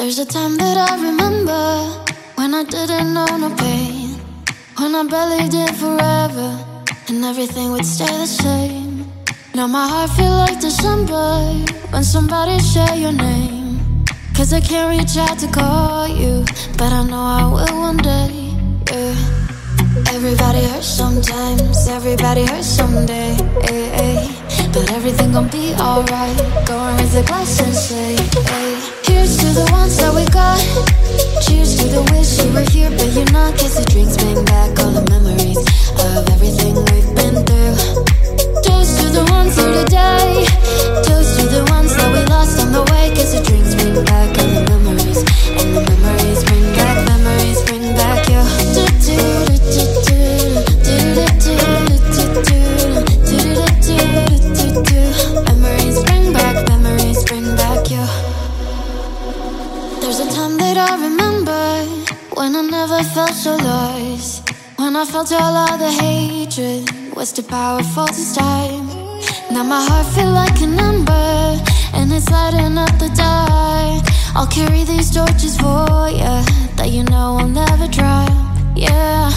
There's a time that I remember when I didn't know no pain. When I believed in forever and everything would stay the same. Now my heart feel like December when somebody say your name. Cause I can't reach out to call you, but I know I will one day. Yeah. Everybody hurts sometimes, everybody hurts someday. But everything gon' be alright. Go and raise a glass and say. Here's to the ones that we got. Cheers to the wish you were here, but you're not. Kiss the drinks, bring back all the memories of everything we've been through. Toast to the ones here today. I'll carry these torches for you that you know I'll never drop. Yeah.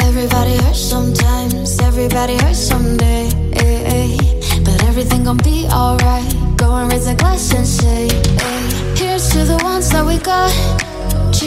Everybody hurts sometimes, everybody hurts someday. eh, eh. But everything gon' be alright. Go and raise a glass and say, hey. Here's to the ones that we got.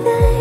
的。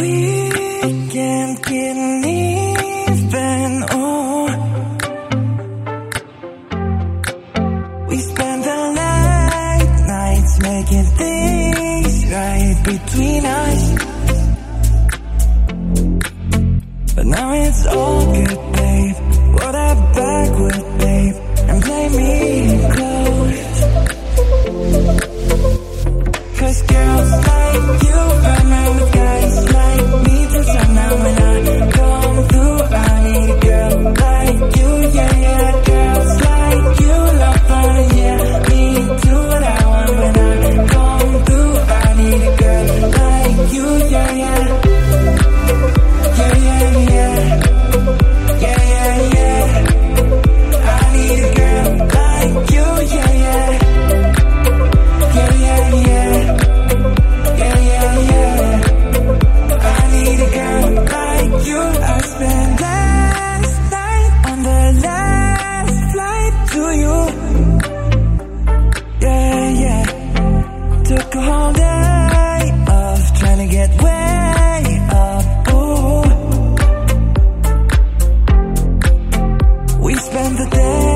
Weekend getting spend the day.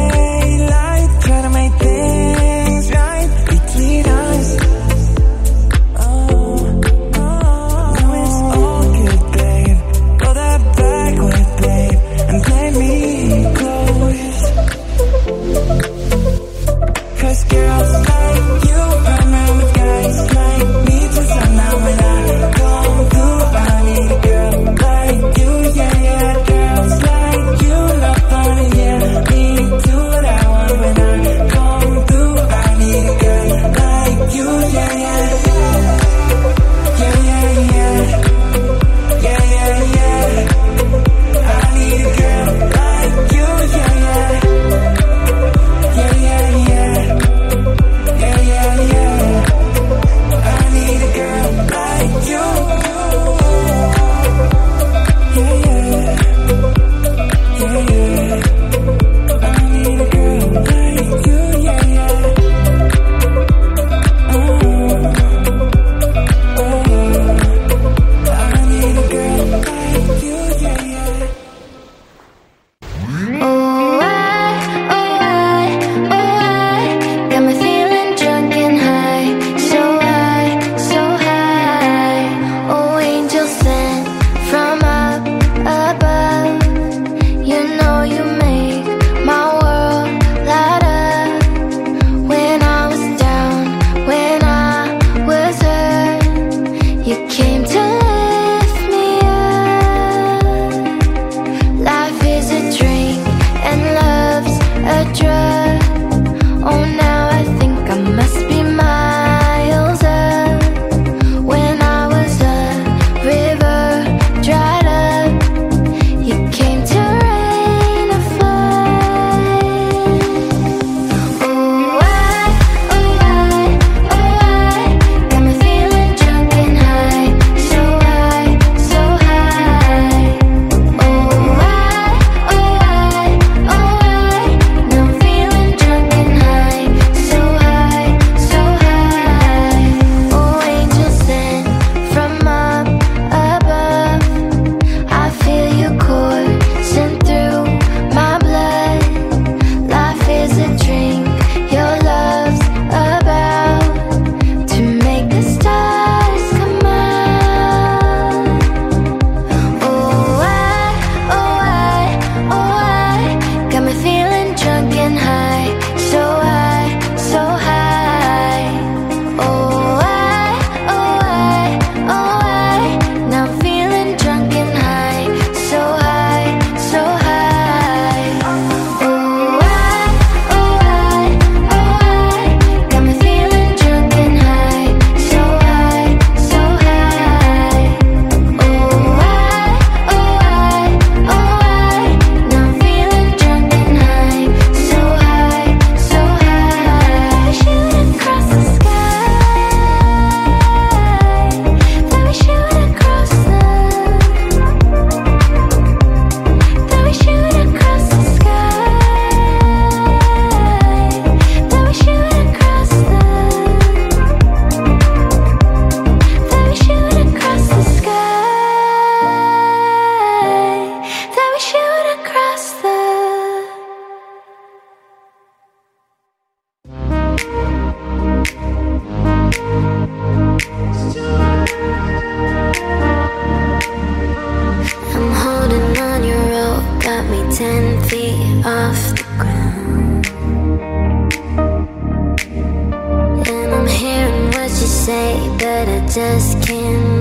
And I'm hearing what you say, but I just can't.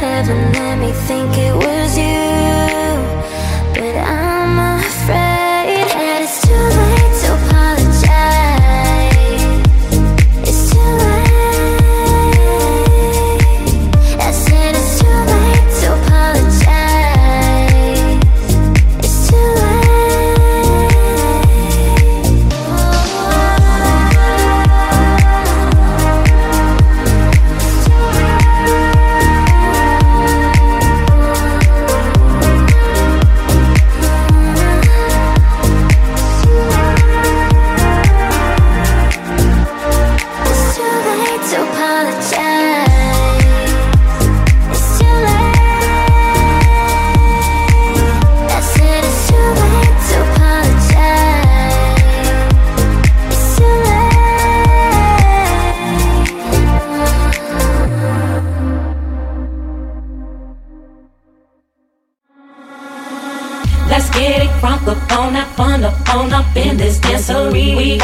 heaven, let me think it will.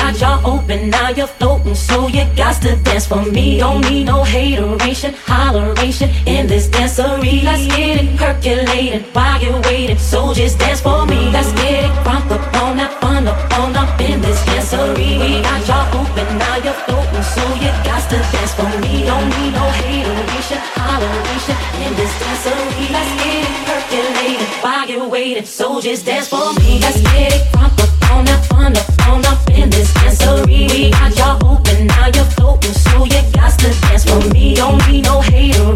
Got y'all open, now you're floating, so you got to dance for me. Don't need no hateration, holleration in this dancery. Let's get it percolated while you're waiting, so just dance for me. Let's get it phone up on the phone up on up in this dancery. We got y'all open, now you're floating, so you got to dance for me. Don't need no hateration, holleration in this dancery. Let's get it percolated while you're waiting, so just dance for me. Let's get it don't need no hater.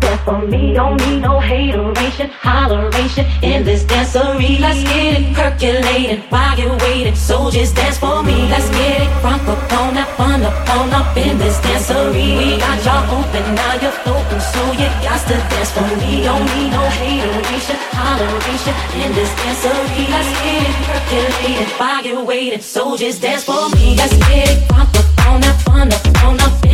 there for me. Don't need no hateration, holleration in this dancery. Let's get it percolating while you're waiting. Soldiers dance for me. Let's get it front up on up, fun up on up in this dancery. We got y'all open, now you're floating, so you got to dance for me. Don't need no hateration, holleration in this dancery. Let's get it percolating while you're waiting. Soldiers dance for me. Let's get it front up on up, fun up on up.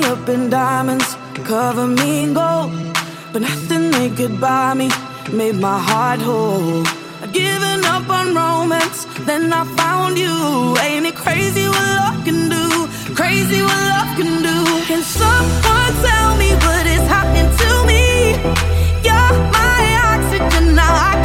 up in diamonds, cover me in gold. But nothing they could buy me made my heart whole. I'd given up on romance, then I found you. Ain't it crazy what love can do? Crazy what love can do. Can someone tell me what is happening to me? You're my oxygen, now I